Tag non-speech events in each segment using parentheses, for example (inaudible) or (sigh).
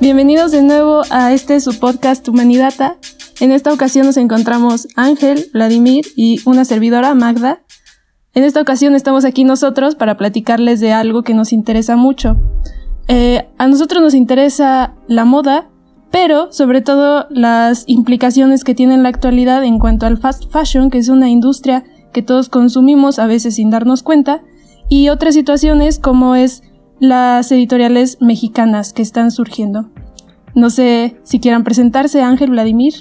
Bienvenidos de nuevo a este su podcast Humanidata. En esta ocasión nos encontramos Ángel, Vladimir y una servidora, Magda. En esta ocasión estamos aquí nosotros para platicarles de algo que nos interesa mucho. Eh, a nosotros nos interesa la moda, pero sobre todo las implicaciones que tiene en la actualidad en cuanto al fast fashion, que es una industria que todos consumimos a veces sin darnos cuenta, y otras situaciones como es las editoriales mexicanas que están surgiendo. No sé si quieran presentarse, Ángel, Vladimir.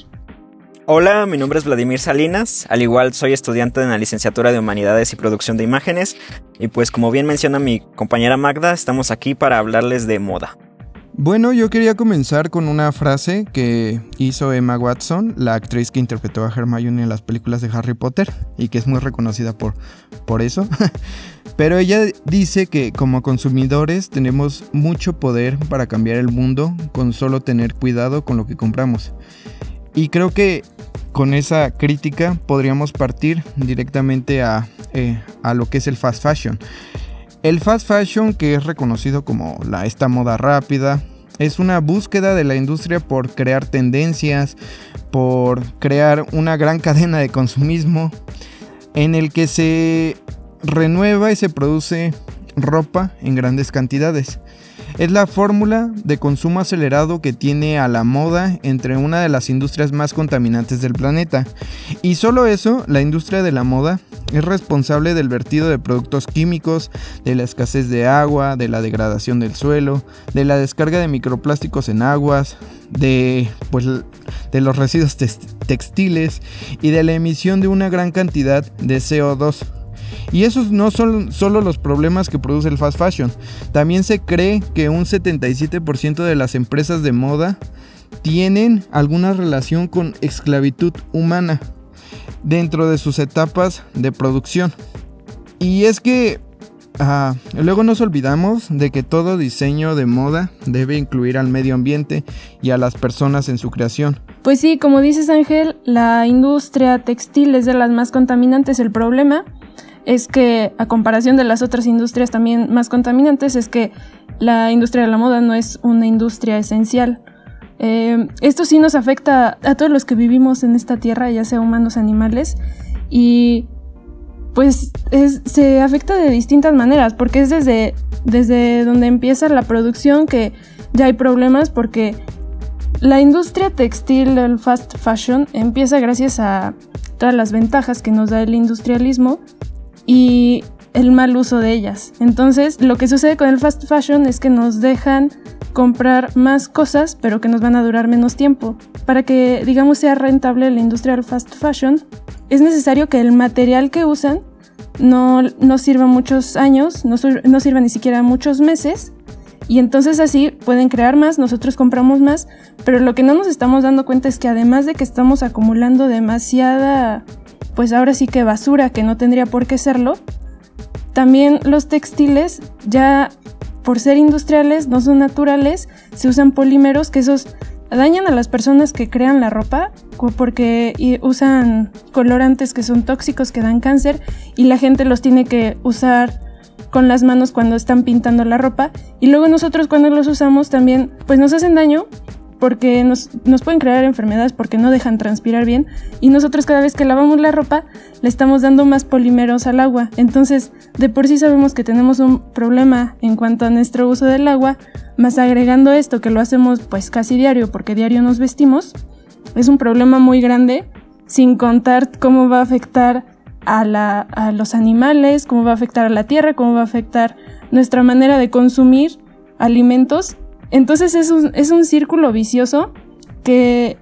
Hola, mi nombre es Vladimir Salinas, al igual soy estudiante en la licenciatura de Humanidades y Producción de Imágenes, y pues como bien menciona mi compañera Magda, estamos aquí para hablarles de moda. Bueno, yo quería comenzar con una frase que hizo Emma Watson, la actriz que interpretó a Hermione en las películas de Harry Potter y que es muy reconocida por, por eso. (laughs) Pero ella dice que como consumidores tenemos mucho poder para cambiar el mundo con solo tener cuidado con lo que compramos. Y creo que con esa crítica podríamos partir directamente a, eh, a lo que es el fast fashion. El fast fashion, que es reconocido como la, esta moda rápida, es una búsqueda de la industria por crear tendencias, por crear una gran cadena de consumismo en el que se renueva y se produce ropa en grandes cantidades. Es la fórmula de consumo acelerado que tiene a la moda entre una de las industrias más contaminantes del planeta. Y solo eso, la industria de la moda es responsable del vertido de productos químicos, de la escasez de agua, de la degradación del suelo, de la descarga de microplásticos en aguas, de, pues, de los residuos textiles y de la emisión de una gran cantidad de CO2. Y esos no son solo los problemas que produce el fast fashion. También se cree que un 77% de las empresas de moda tienen alguna relación con esclavitud humana dentro de sus etapas de producción. Y es que luego nos olvidamos de que todo diseño de moda debe incluir al medio ambiente y a las personas en su creación. Pues sí, como dices Ángel, la industria textil es de las más contaminantes. El problema es que a comparación de las otras industrias también más contaminantes, es que la industria de la moda no es una industria esencial. Eh, esto sí nos afecta a todos los que vivimos en esta tierra, ya sea humanos, animales, y pues se afecta de distintas maneras, porque es desde, desde donde empieza la producción que ya hay problemas, porque la industria textil del fast fashion empieza gracias a todas las ventajas que nos da el industrialismo y el mal uso de ellas. Entonces, lo que sucede con el fast fashion es que nos dejan comprar más cosas, pero que nos van a durar menos tiempo. Para que, digamos, sea rentable la industria del fast fashion, es necesario que el material que usan no, no sirva muchos años, no, no sirva ni siquiera muchos meses, y entonces así pueden crear más, nosotros compramos más, pero lo que no nos estamos dando cuenta es que además de que estamos acumulando demasiada pues ahora sí que basura que no tendría por qué serlo. También los textiles ya por ser industriales no son naturales, se usan polímeros que esos dañan a las personas que crean la ropa porque usan colorantes que son tóxicos que dan cáncer y la gente los tiene que usar con las manos cuando están pintando la ropa y luego nosotros cuando los usamos también pues nos hacen daño porque nos, pueden crear enfermedades porque no dejan transpirar bien y nosotros cada vez que lavamos la ropa le estamos dando más polímeros al agua. Entonces, de por sí sabemos que tenemos un problema en cuanto a nuestro uso del agua, más agregando esto que lo hacemos pues casi diario porque diario nos vestimos, es un problema muy grande sin contar cómo va a afectar a, a los animales, cómo va a afectar a la tierra, cómo va a afectar nuestra manera de consumir alimentos entonces es un, es un círculo vicioso que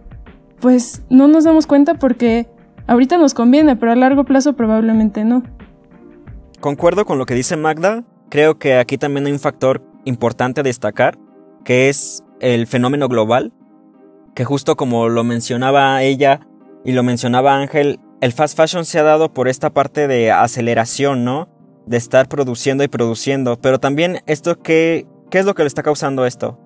pues no nos damos cuenta porque ahorita nos conviene, pero a largo plazo probablemente no. Concuerdo con lo que dice Magda, creo que aquí también hay un factor importante a destacar, que es el fenómeno global. que justo como lo mencionaba ella y lo mencionaba Ángel, el fast fashion se ha dado por esta parte de aceleración, ¿no? De estar produciendo y produciendo, pero también esto qué, qué es lo que le está causando esto?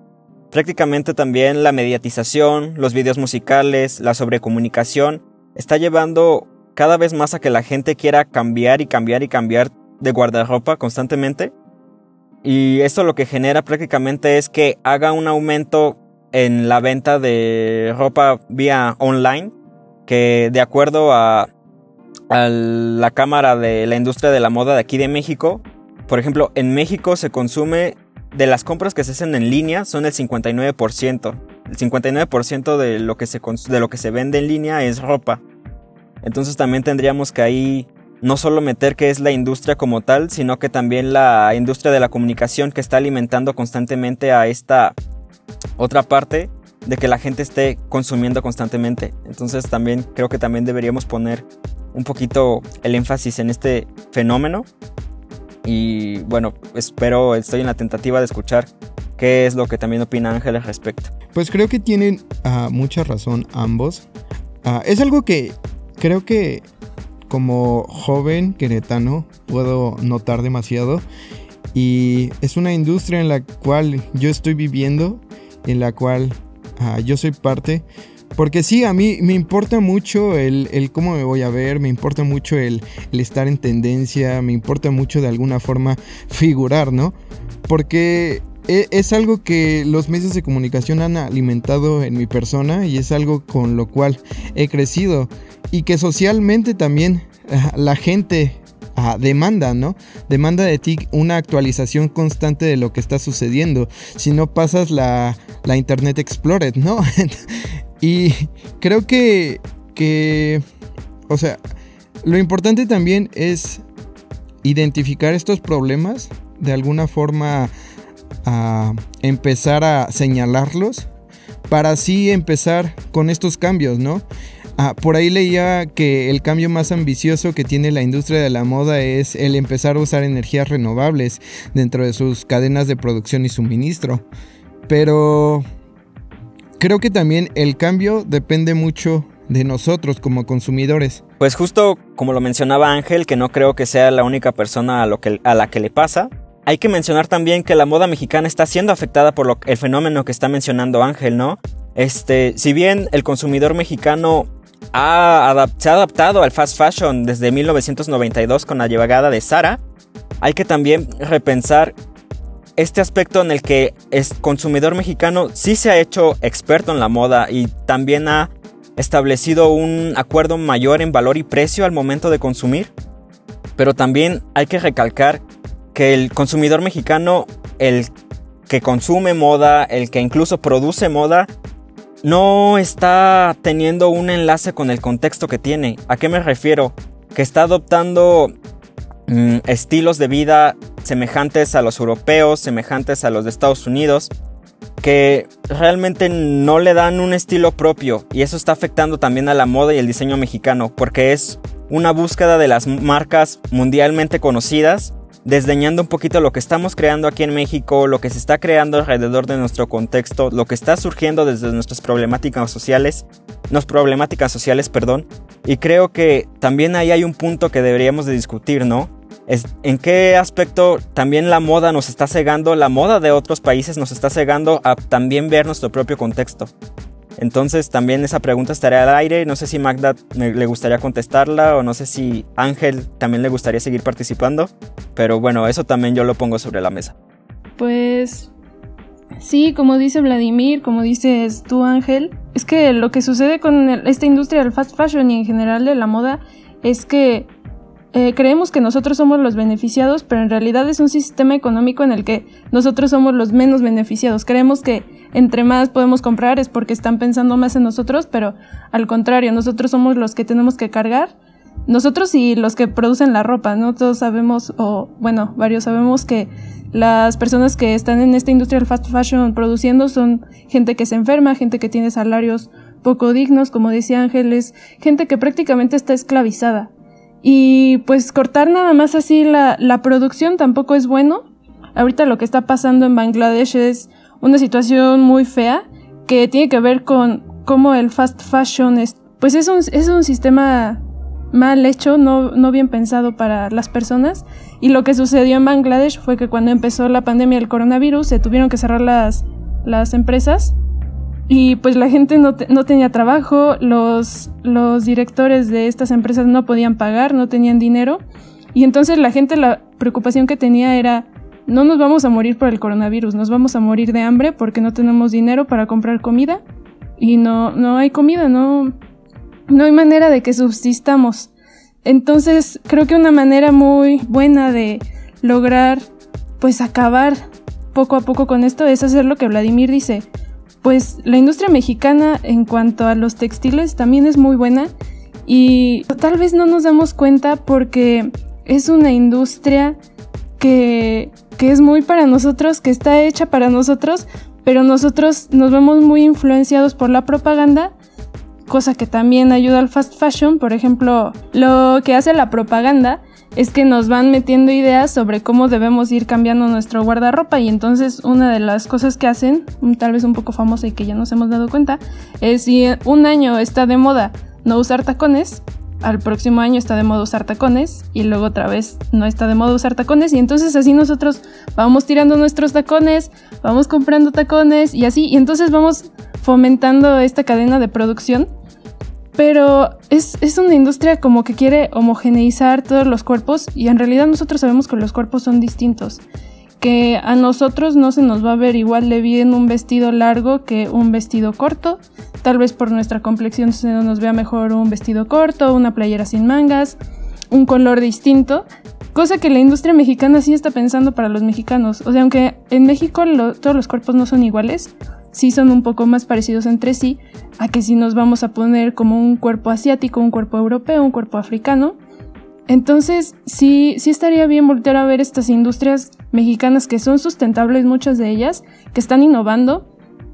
Prácticamente también la mediatización, los videos musicales, la sobrecomunicación, está llevando cada vez más a que la gente quiera cambiar y cambiar y cambiar de guardarropa constantemente. Y esto lo que genera prácticamente es que haga un aumento en la venta de ropa vía online, que de acuerdo a, a la Cámara de la Industria de la Moda de aquí de México, por ejemplo, en México se consume de las compras que se hacen en línea son el 59%. El 59% de lo, que se, de lo que se vende en línea es ropa. Entonces también tendríamos que ahí no solo meter que es la industria como tal, sino que también la industria de la comunicación que está alimentando constantemente a esta otra parte de que la gente esté consumiendo constantemente. Entonces también creo que también deberíamos poner un poquito el énfasis en este fenómeno y bueno, espero, estoy en la tentativa de escuchar qué es lo que también opina Ángel al respecto. Pues creo que tienen uh, mucha razón ambos. Uh, es algo que creo que como joven queretano puedo notar demasiado. Y es una industria en la cual yo estoy viviendo, en la cual uh, yo soy parte. Porque sí, a mí me importa mucho el, cómo me voy a ver, me importa mucho el, estar en tendencia, me importa mucho de alguna forma figurar, ¿no? Porque e, es algo que los medios de comunicación han alimentado en mi persona y es algo con lo cual he crecido y que socialmente también ah, la gente ah, demanda, ¿no? Demanda de ti una actualización constante de lo que está sucediendo. Si no pasas la, la Internet Explorer, ¿no? (laughs) Y creo que, que, o sea, lo importante también es identificar estos problemas, de alguna forma a empezar a señalarlos, para así empezar con estos cambios, ¿no? Ah, por ahí leía que el cambio más ambicioso que tiene la industria de la moda es el empezar a usar energías renovables dentro de sus cadenas de producción y suministro. Pero creo que también el cambio depende mucho de nosotros como consumidores. Pues justo como lo mencionaba Ángel, que no creo que sea la única persona a, lo que, a la que le pasa, hay que mencionar también que la moda mexicana está siendo afectada por el fenómeno que está mencionando Ángel, ¿no? Este, si bien el consumidor mexicano se ha adaptado al fast fashion desde 1992 con la llegada de Sara, hay que también repensar este aspecto en el que el consumidor mexicano sí se ha hecho experto en la moda y también ha establecido un acuerdo mayor en valor y precio al momento de consumir. Pero también hay que recalcar que el consumidor mexicano, el que consume moda, el que incluso produce moda, no está teniendo un enlace con el contexto que tiene. ¿A qué me refiero? Que está adoptando Mm, estilos de vida semejantes a los europeos, semejantes a los de Estados Unidos, que realmente no le dan un estilo propio y eso está afectando también a la moda y el diseño mexicano, porque es una búsqueda de las marcas mundialmente conocidas, desdeñando un poquito lo que estamos creando aquí en México, lo que se está creando alrededor de nuestro contexto, lo que está surgiendo desde nuestras problemáticas sociales, no problemáticas sociales, perdón, y creo que también ahí hay un punto que deberíamos de discutir, ¿no? En qué aspecto también la moda nos está cegando, la moda de otros países nos está cegando a también ver nuestro propio contexto. Entonces también esa pregunta estaría al aire, no sé si Magda le gustaría contestarla o no sé si Ángel también le gustaría seguir participando, pero bueno, eso también yo lo pongo sobre la mesa. Pues sí, como dice Vladimir, como dices tú Ángel, es que lo que sucede con esta industria del fast fashion y en general de la moda es que eh, creemos que nosotros somos los beneficiados, pero en realidad es un sistema económico en el que nosotros somos los menos beneficiados. Creemos que entre más podemos comprar es porque están pensando más en nosotros, pero al contrario, nosotros somos los que tenemos que cargar. Nosotros y los que producen la ropa, ¿no? Todos sabemos, o bueno, varios sabemos que las personas que están en esta industria del fast fashion produciendo son gente que se enferma, gente que tiene salarios poco dignos, como decía Ángeles, gente que prácticamente está esclavizada. Y pues cortar nada más así la, la producción tampoco es bueno. Ahorita lo que está pasando en Bangladesh es una situación muy fea que tiene que ver con, cómo el fast fashion es, pues es un, es un sistema mal hecho, no, no bien pensado para las personas. Y lo que sucedió en Bangladesh fue que cuando empezó la pandemia del coronavirus se tuvieron que cerrar las, las empresas y pues la gente no, no tenía trabajo, los, los directores de estas empresas no podían pagar, no tenían dinero. Y entonces la gente la preocupación que tenía era, no nos vamos a morir por el coronavirus, nos vamos a morir de hambre porque no tenemos dinero para comprar comida y no, no hay comida, no, no hay manera de que subsistamos. Entonces creo que una manera muy buena de lograr pues acabar poco a poco con esto es hacer lo que Vladimir dice. Pues la industria mexicana en cuanto a los textiles también es muy buena y tal vez no nos damos cuenta porque es una industria que, que es muy para nosotros, que está hecha para nosotros, pero nosotros nos vemos muy influenciados por la propaganda cosa que también ayuda al fast fashion. Por ejemplo, lo que hace la propaganda es que nos van metiendo ideas sobre cómo debemos ir cambiando nuestro guardarropa y entonces una de las cosas que hacen, tal vez un poco famosa y que ya nos hemos dado cuenta, es si un año está de moda no usar tacones, al próximo año está de moda usar tacones y luego otra vez no está de moda usar tacones y entonces así nosotros vamos tirando nuestros tacones, vamos comprando tacones y así y entonces vamos fomentando esta cadena de producción. Pero es, es, una industria como que quiere homogeneizar todos los cuerpos y en realidad nosotros sabemos que los cuerpos son distintos. Que a nosotros no se nos va a ver igual de bien un vestido largo que un vestido corto. Tal vez por nuestra complexión se nos vea mejor un vestido corto, una playera sin mangas, un color distinto. Cosa que la industria mexicana sí está pensando para los mexicanos. O sea, aunque en México todos los cuerpos no son iguales, sí son un poco más parecidos entre sí a que si nos vamos a poner como un cuerpo asiático, un cuerpo europeo, un cuerpo africano. Entonces, sí, sí estaría bien voltear a ver estas industrias mexicanas que son sustentables, muchas de ellas, que están innovando,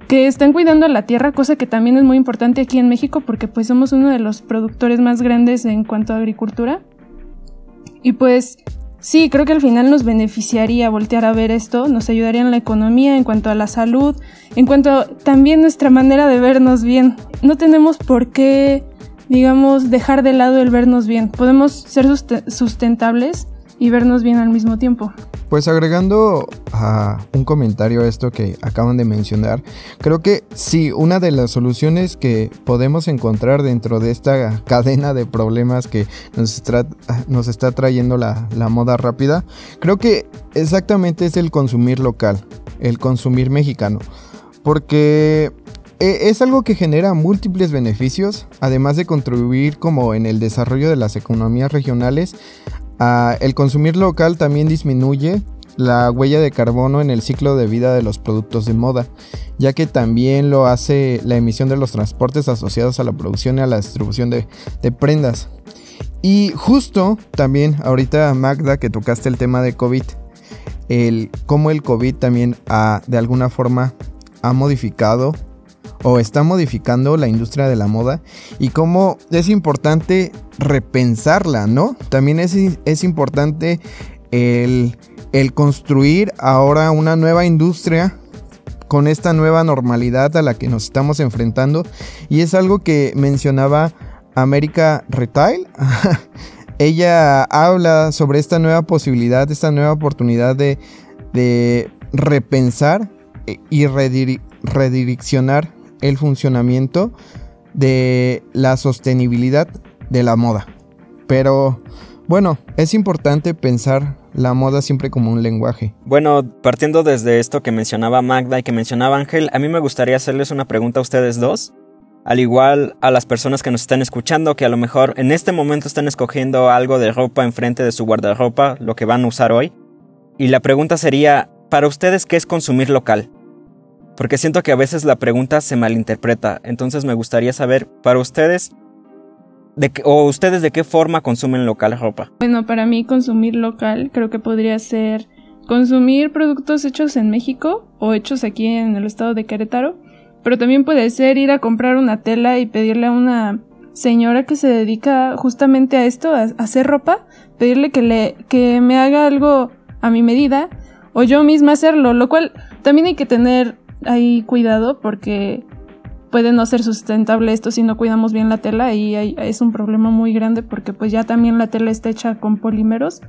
que están cuidando a la tierra, cosa que también es muy importante aquí en México porque pues somos uno de los productores más grandes en cuanto a agricultura. Y pues Sí, creo que al final nos beneficiaría voltear a ver esto, nos ayudaría en la economía, en cuanto a la salud, en cuanto a también nuestra manera de vernos bien. No tenemos por qué, digamos, dejar de lado el vernos bien. Podemos ser sustentables y vernos bien al mismo tiempo. Pues agregando a un comentario a esto que acaban de mencionar, creo que sí, una de las soluciones que podemos encontrar dentro de esta cadena de problemas que nos está, nos está trayendo la, la moda rápida, creo que exactamente es el consumir local, el consumir mexicano. Porque e, es algo que genera múltiples beneficios, además de contribuir como en el desarrollo de las economías regionales, Ah, el consumir local también disminuye la huella de carbono en el ciclo de vida de los productos de moda, ya que también lo hace la emisión de los transportes asociados a la producción y a la distribución de, prendas. Y justo también ahorita Magda que tocaste el tema de COVID, el cómo el COVID también ha, de alguna forma ha modificado o está modificando la industria de la moda y cómo es importante repensarla, ¿no? También es, es importante el, el construir ahora una nueva industria con esta nueva normalidad a la que nos estamos enfrentando y es algo que mencionaba América Retail. (laughs) Ella habla sobre esta nueva posibilidad, esta nueva oportunidad de, de repensar y redireccionar el funcionamiento de la sostenibilidad de la moda. Pero bueno, es importante pensar la moda siempre como un lenguaje. Bueno, partiendo desde esto que mencionaba Magda y que mencionaba Ángel, a mí me gustaría hacerles una pregunta a ustedes dos. Al igual a las personas que nos están escuchando, que a lo mejor en este momento están escogiendo algo de ropa enfrente de su guardarropa, lo que van a usar hoy. Y la pregunta sería, para ustedes, ¿qué es consumir local? Porque siento que a veces la pregunta se malinterpreta. Entonces me gustaría saber, para ustedes, de o ustedes de qué forma consumen local ropa. Bueno, para mí consumir local creo que podría ser consumir productos hechos en México o hechos aquí en el estado de Querétaro. Pero también puede ser ir a comprar una tela y pedirle a una señora que se dedica justamente a esto, a hacer ropa, pedirle que, le, que me haga algo a mi medida o yo misma hacerlo, lo cual también hay que tener ahí cuidado porque puede no ser sustentable esto si no cuidamos bien la tela y es un problema muy grande porque pues ya también la tela está hecha con polímeros.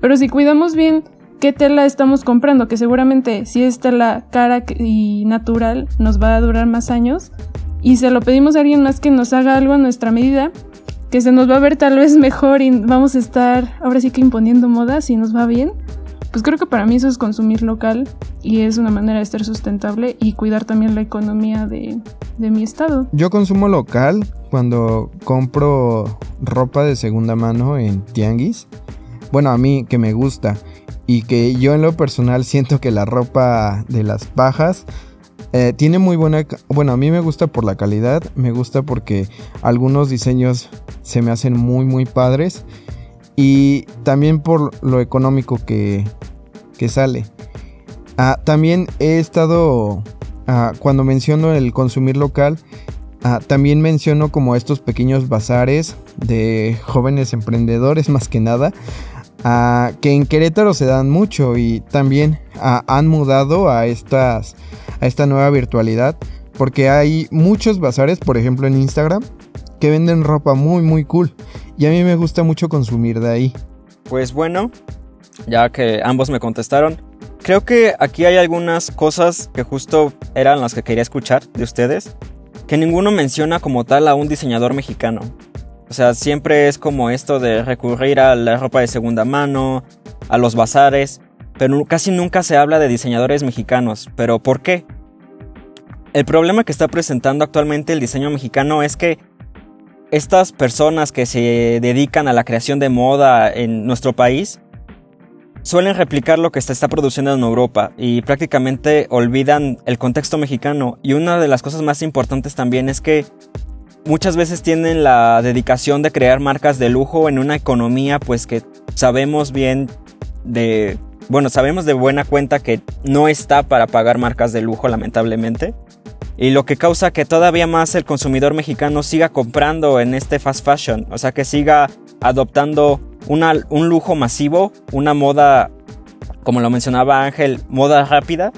Pero si cuidamos bien qué tela estamos comprando, que seguramente si es tela cara y natural nos va a durar más años, y se lo pedimos a alguien más que nos haga algo a nuestra medida, que se nos va a ver tal vez mejor y vamos a estar ahora sí que imponiendo moda si nos va bien, pues creo que para mí eso es consumir local y es una manera de estar sustentable y cuidar también la economía de, mi estado. Yo consumo local cuando compro ropa de segunda mano en tianguis. Bueno, a mí que me gusta y que yo en lo personal (laughs) siento que la ropa de las pajas eh, tiene muy buena... Bueno, a mí me gusta por la calidad, me gusta porque algunos diseños se me hacen muy muy padres y también por lo económico que, que sale. Ah, también he estado, ah, cuando menciono el consumir local, ah, también menciono como estos pequeños bazares de jóvenes emprendedores (laughs) más que nada, que en Querétaro se dan mucho y también han mudado a, estas, a esta nueva virtualidad porque hay muchos bazares, por ejemplo en Instagram, que venden ropa muy muy cool y a mí me gusta mucho consumir de ahí. Pues bueno, ya que ambos me contestaron, creo que aquí hay algunas cosas que justo eran las que quería escuchar de ustedes, que ninguno menciona como tal a un diseñador mexicano. O sea, siempre es como esto de recurrir a la ropa de segunda mano, a los bazares, pero casi nunca se habla de diseñadores mexicanos. ¿Pero por qué? El problema que está presentando actualmente el diseño mexicano es que estas personas que se dedican a la creación de moda en nuestro país suelen replicar lo que se está produciendo en Europa y prácticamente olvidan el contexto mexicano. Y una de las cosas más importantes también es que muchas veces tienen la dedicación de crear marcas de lujo en una economía pues que sabemos bien de bueno, sabemos de buena cuenta que no está para pagar marcas de lujo lamentablemente. Y lo que causa que todavía más el consumidor mexicano siga comprando en este fast fashion, o sea, que siga adoptando un lujo masivo, una moda, como lo mencionaba Ángel, moda rápida,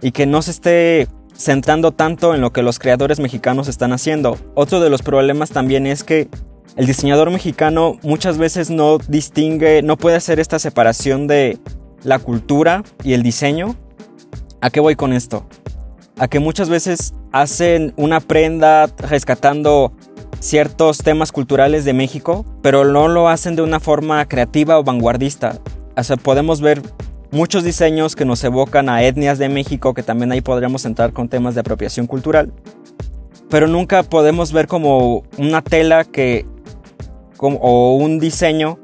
y que no se esté centrando tanto en lo que los creadores mexicanos están haciendo. Otro de los problemas también es que el diseñador mexicano muchas veces no distingue, no puede hacer esta separación de la cultura y el diseño. ¿A qué voy con esto? A que muchas veces hacen una prenda rescatando ciertos temas culturales de México, pero no lo hacen de una forma creativa o vanguardista. O sea, podemos ver muchos diseños que nos evocan a etnias de México, que también ahí podríamos entrar con temas de apropiación cultural. Pero nunca podemos ver como una tela que o un diseño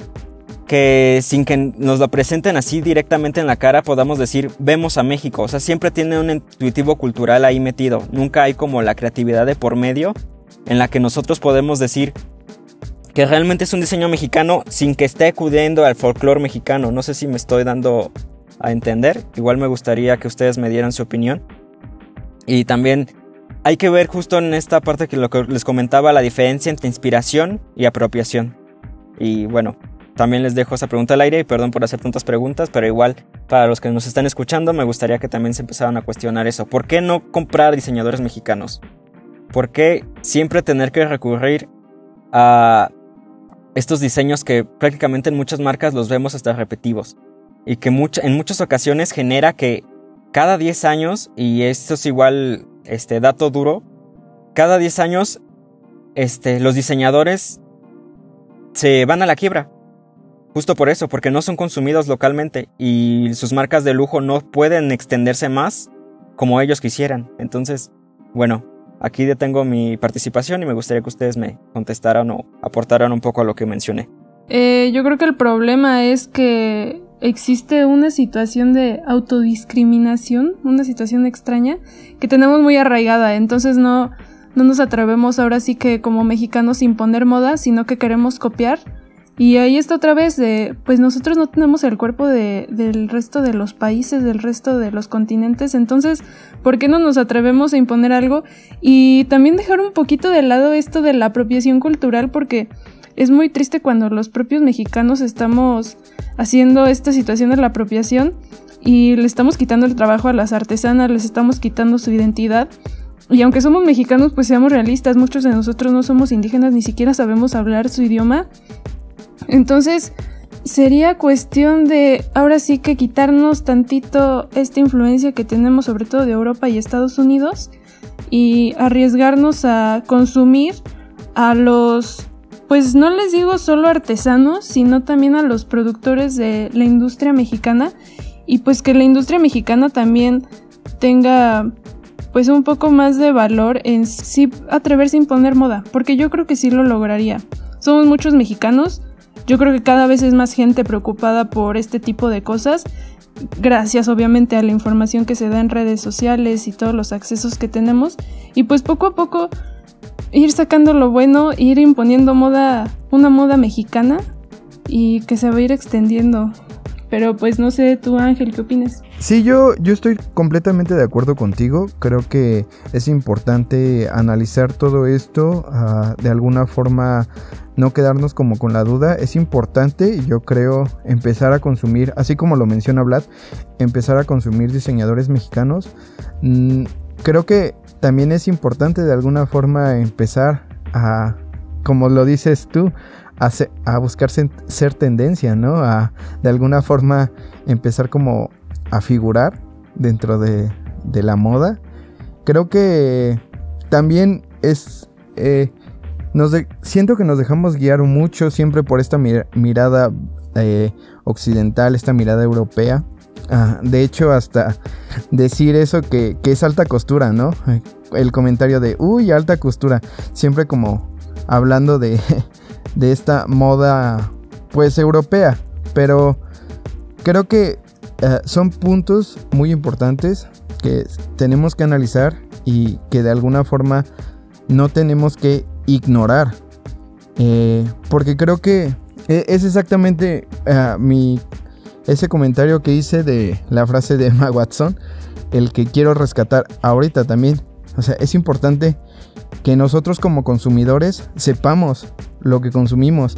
que sin que nos lo presenten así directamente en la cara podamos decir vemos a México. O sea, siempre tiene un intuitivo cultural ahí metido. Nunca hay como la creatividad de por medio en la que nosotros podemos decir que realmente es un diseño mexicano sin que esté acudiendo al folclore mexicano. No sé si me estoy dando a entender. Igual me gustaría que ustedes me dieran su opinión. Y también hay que ver justo en esta parte que lo que les comentaba la diferencia entre inspiración y apropiación. Y bueno, también les dejo esa pregunta al aire y perdón por hacer tantas preguntas, pero igual para los que nos están escuchando me gustaría que también se empezaran a cuestionar eso. ¿Por qué no comprar diseñadores mexicanos? ¿Por qué siempre tener que recurrir a estos diseños que prácticamente en muchas marcas los vemos hasta repetitivos? y que en muchas ocasiones genera que cada 10 años, y esto es igual este dato duro, cada 10 años este, los diseñadores se van a la quiebra. Justo por eso, porque no son consumidos localmente y sus marcas de lujo no pueden extenderse más como ellos quisieran. Entonces, bueno, aquí detengo mi participación y me gustaría que ustedes me contestaran o aportaran un poco a lo que mencioné. Eh, yo creo que el problema es que existe una situación de autodiscriminación, una situación extraña que tenemos muy arraigada, entonces no, no nos atrevemos ahora sí que como mexicanos imponer moda, sino que queremos copiar. Y ahí está otra vez de, pues nosotros no tenemos el cuerpo de, del resto de los países, del resto de los continentes, entonces, ¿por qué no nos atrevemos a imponer algo? Y también dejar un poquito de lado esto de la apropiación cultural, porque es muy triste cuando los propios mexicanos estamos haciendo esta situación de la apropiación y le estamos quitando el trabajo a las artesanas, les estamos quitando su identidad Y aunque somos mexicanos, pues seamos realistas, muchos de nosotros no somos indígenas, ni siquiera sabemos hablar su idioma. Entonces, sería cuestión de ahora sí que quitarnos tantito esta influencia que tenemos sobre todo de Europa y Estados Unidos y arriesgarnos a consumir a los pues no les digo solo artesanos, sino también a los productores de la industria mexicana y pues que la industria mexicana también tenga pues un poco más de valor en sí atreverse a imponer moda, porque yo creo que sí lo lograría. Somos muchos mexicanos, yo creo que cada vez es más gente preocupada por este tipo de cosas, gracias obviamente a la información que se da en redes sociales y todos los accesos que tenemos, y pues poco a poco ir sacando lo bueno, ir imponiendo moda, una moda mexicana y que se va a ir extendiendo. Pero pues no sé, tú Ángel, ¿qué opinas? Sí, yo, yo estoy completamente de acuerdo contigo. Creo que es importante analizar todo esto, uh, de alguna forma no quedarnos como con la duda. Es importante, yo creo, empezar a consumir, así como lo menciona Vlad, empezar a consumir diseñadores mexicanos. Mm, creo que también es importante de alguna forma empezar a, como lo dices tú, a, a buscar ser tendencia, ¿no? A de alguna forma empezar como a figurar dentro de, de la moda. Creo que también es... Eh, siento que nos dejamos guiar mucho siempre por esta mirada eh, occidental, esta mirada europea. Ah, de hecho, hasta decir eso que, es alta costura, ¿no? El comentario de, uy, alta costura. Siempre como hablando de, (laughs) de esta moda, pues, europea. Pero creo que eh, son puntos muy importantes que tenemos que analizar y que de alguna forma no tenemos que ignorar. Eh, porque creo que e, es exactamente uh, mi ese comentario que hice de la frase de Emma Watson, el que quiero rescatar ahorita también. O sea, es importante que nosotros como consumidores sepamos lo que consumimos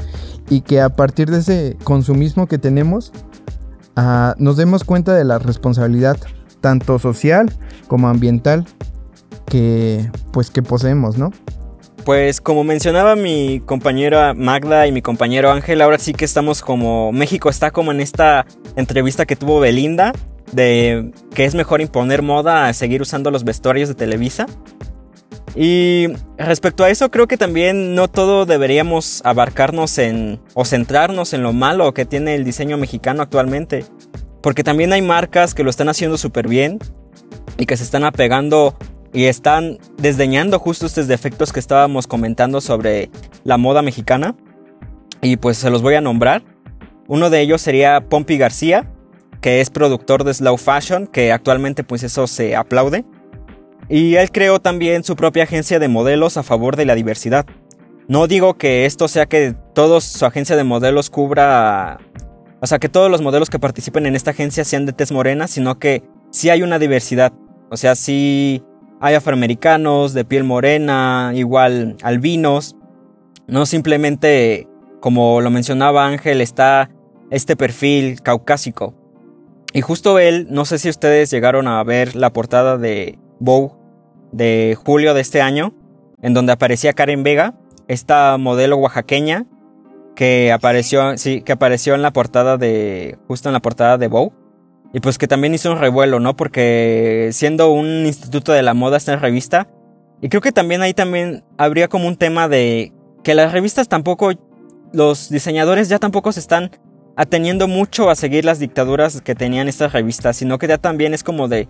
y que a partir de ese consumismo que tenemos uh, nos demos cuenta de la responsabilidad tanto social como ambiental que pues que poseemos, ¿no? Pues como mencionaba mi compañera Magda y mi compañero Ángel, ahora sí que estamos como México está como en esta entrevista que tuvo Belinda de que es mejor imponer moda a seguir usando los vestuarios de Televisa. Y respecto a eso, creo que también no todo deberíamos abarcarnos en o centrarnos en lo malo que tiene el diseño mexicano actualmente. Porque también hay marcas que lo están haciendo súper bien y que se están apegando y están desdeñando justo estos defectos que estábamos comentando sobre la moda mexicana. Y pues se los voy a nombrar. Uno de ellos sería Pompey García, que es productor de Slow Fashion, que actualmente pues eso se aplaude. Y él creó también su propia agencia de modelos a favor de la diversidad. No digo que esto sea que toda su agencia de modelos cubra... O sea, que todos los modelos que participen en esta agencia sean de tez morena, sino que sí hay una diversidad. O sea, sí hay afroamericanos de piel morena, igual albinos. No simplemente, como lo mencionaba Ángel, está este perfil caucásico. Y justo él, no sé si ustedes llegaron a ver la portada de Vogue de julio de este año, en donde aparecía Karen Vega, esta modelo oaxaqueña que apareció, sí, que apareció en la portada de, justo en la portada de Vogue. Y pues que también hizo un revuelo, ¿no? Porque siendo un instituto de la moda esta revista. Y creo que también ahí también habría como un tema de que las revistas tampoco, los diseñadores ya tampoco se están ateniendo mucho a seguir las dictaduras que tenían estas revistas, sino que ya también es como de,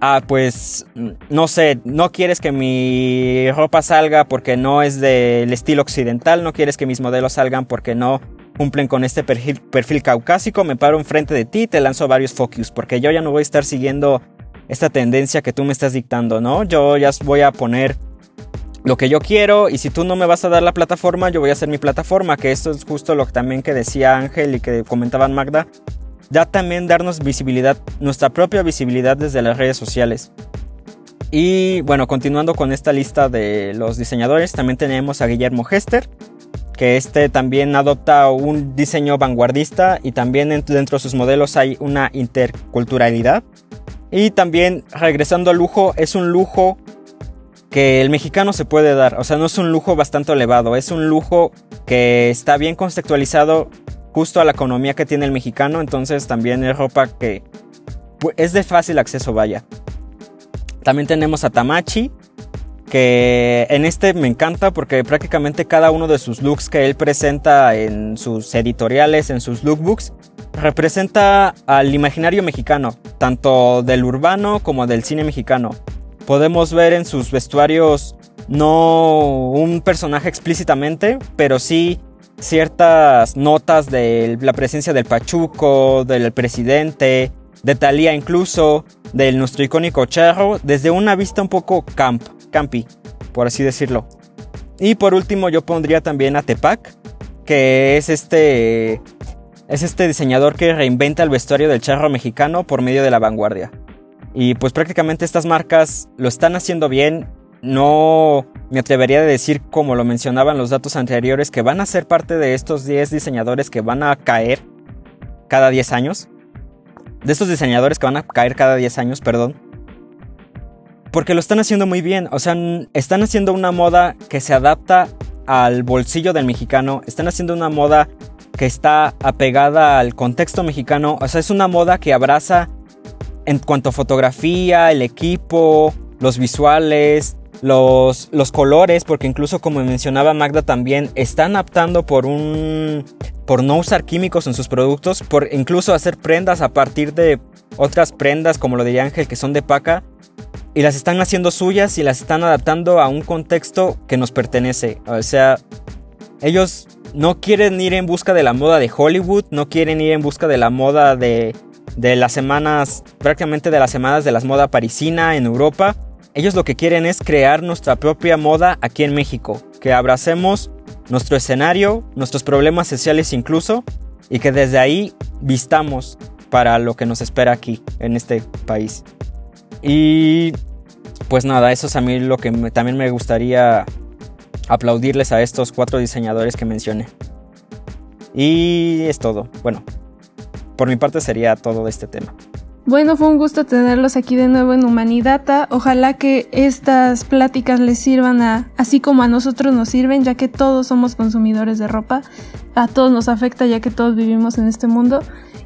ah, pues, no sé, no quieres que mi ropa salga porque no es del estilo occidental, no quieres que mis modelos salgan porque no cumplen con este perfil, caucásico, me paro enfrente de ti y te lanzo varios focus, porque yo ya no voy a estar siguiendo esta tendencia que tú me estás dictando, ¿no? Yo ya voy a poner lo que yo quiero y si tú no me vas a dar la plataforma, yo voy a hacer mi plataforma, que esto es justo lo que también que decía Ángel y que comentaban Magda, ya también darnos visibilidad, nuestra propia visibilidad desde las redes sociales. Y bueno, continuando con esta lista de los diseñadores, también tenemos a Guillermo Hester, que este también adopta un diseño vanguardista y también dentro de sus modelos hay una interculturalidad. Y también regresando al lujo, es un lujo que el mexicano se puede dar. O sea, no es un lujo bastante elevado, es un lujo que está bien contextualizado justo a la economía que tiene el mexicano. Entonces también es ropa que es de fácil acceso, vaya. También tenemos a Tamachi, que en este me encanta porque prácticamente cada uno de sus looks que él presenta en sus editoriales, en sus lookbooks, representa al imaginario mexicano, tanto del urbano como del cine mexicano. Podemos ver en sus vestuarios no un personaje explícitamente, pero sí ciertas notas de la presencia del Pachuco, del presidente, de Talía incluso, del nuestro icónico charro, desde una vista un poco camp, campi, por así decirlo. Y por último yo pondría también a Tepac, que es este es este diseñador que reinventa el vestuario del charro mexicano por medio de la vanguardia. Y pues prácticamente estas marcas lo están haciendo bien. No me atrevería a decir, como lo mencionaban los datos anteriores, que van a ser parte de estos 10 diseñadores que van a caer cada 10 años de estos diseñadores que van a caer cada 10 años, perdón. Porque lo están haciendo muy bien, o sea, están haciendo una moda que se adapta al bolsillo del mexicano, están haciendo una moda que está apegada al contexto mexicano, o sea, es una moda que abraza en cuanto a fotografía, el equipo, los visuales, los, los colores, porque incluso como mencionaba Magda también, están optando por un por no usar químicos en sus productos, por incluso hacer prendas a partir de otras prendas, como lo diría Ángel, que son de paca, y las están haciendo suyas y las están adaptando a un contexto que nos pertenece. O sea, ellos no quieren ir en busca de la moda de Hollywood, no quieren ir en busca de la moda de, de las semanas, prácticamente de las semanas de las moda parisina en Europa. Ellos lo que quieren es crear nuestra propia moda aquí en México, que abracemos nuestro escenario, nuestros problemas sociales incluso, y que desde ahí vistamos para lo que nos espera aquí, en este país. Y pues nada, eso es a mí lo que también me gustaría aplaudirles a estos cuatro diseñadores que mencioné. Y es todo. Bueno, por mi parte sería todo de este tema. Bueno, fue un gusto tenerlos aquí de nuevo en Humanidata. Ojalá que estas pláticas les sirvan a, así como a nosotros nos sirven, ya que todos somos consumidores de ropa. A todos nos afecta, ya que todos vivimos en este mundo.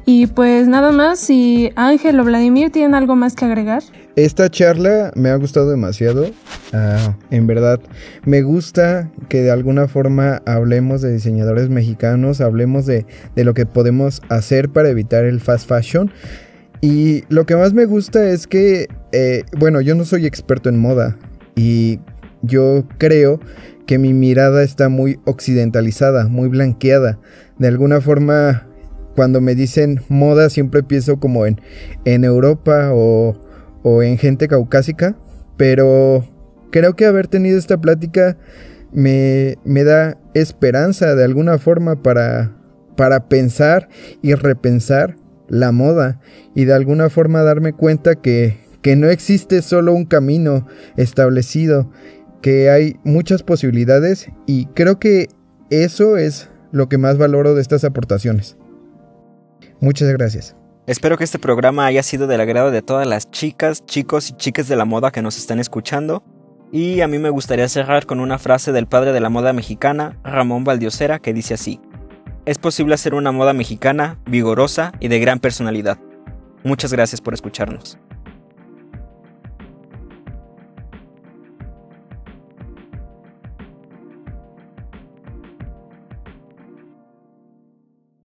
Y pues nada más, si Ángel o Vladimir tienen algo más que agregar. Esta charla me ha gustado demasiado. Ah, en verdad, me gusta que de alguna forma hablemos de diseñadores mexicanos, hablemos de, de lo que podemos hacer para evitar el fast fashion. Y lo que más me gusta es que, eh, bueno, yo no soy experto en moda y yo creo que mi mirada está muy occidentalizada, muy blanqueada. De alguna forma, cuando me dicen moda, siempre pienso como en, en Europa o, o en gente caucásica, pero creo que haber tenido esta plática me, me da esperanza de alguna forma para, para pensar y repensar la moda y de alguna forma darme cuenta que, que no existe solo un camino establecido, que hay muchas posibilidades y creo que eso es lo que más valoro de estas aportaciones. Muchas gracias. Espero que este programa haya sido del agrado de todas las chicas, chicos y chicas de la moda que nos están escuchando. Y a mí me gustaría cerrar con una frase del padre de la moda mexicana, Ramón Valdiosera, que dice así es posible hacer una moda mexicana, vigorosa y de gran personalidad. Muchas gracias por escucharnos.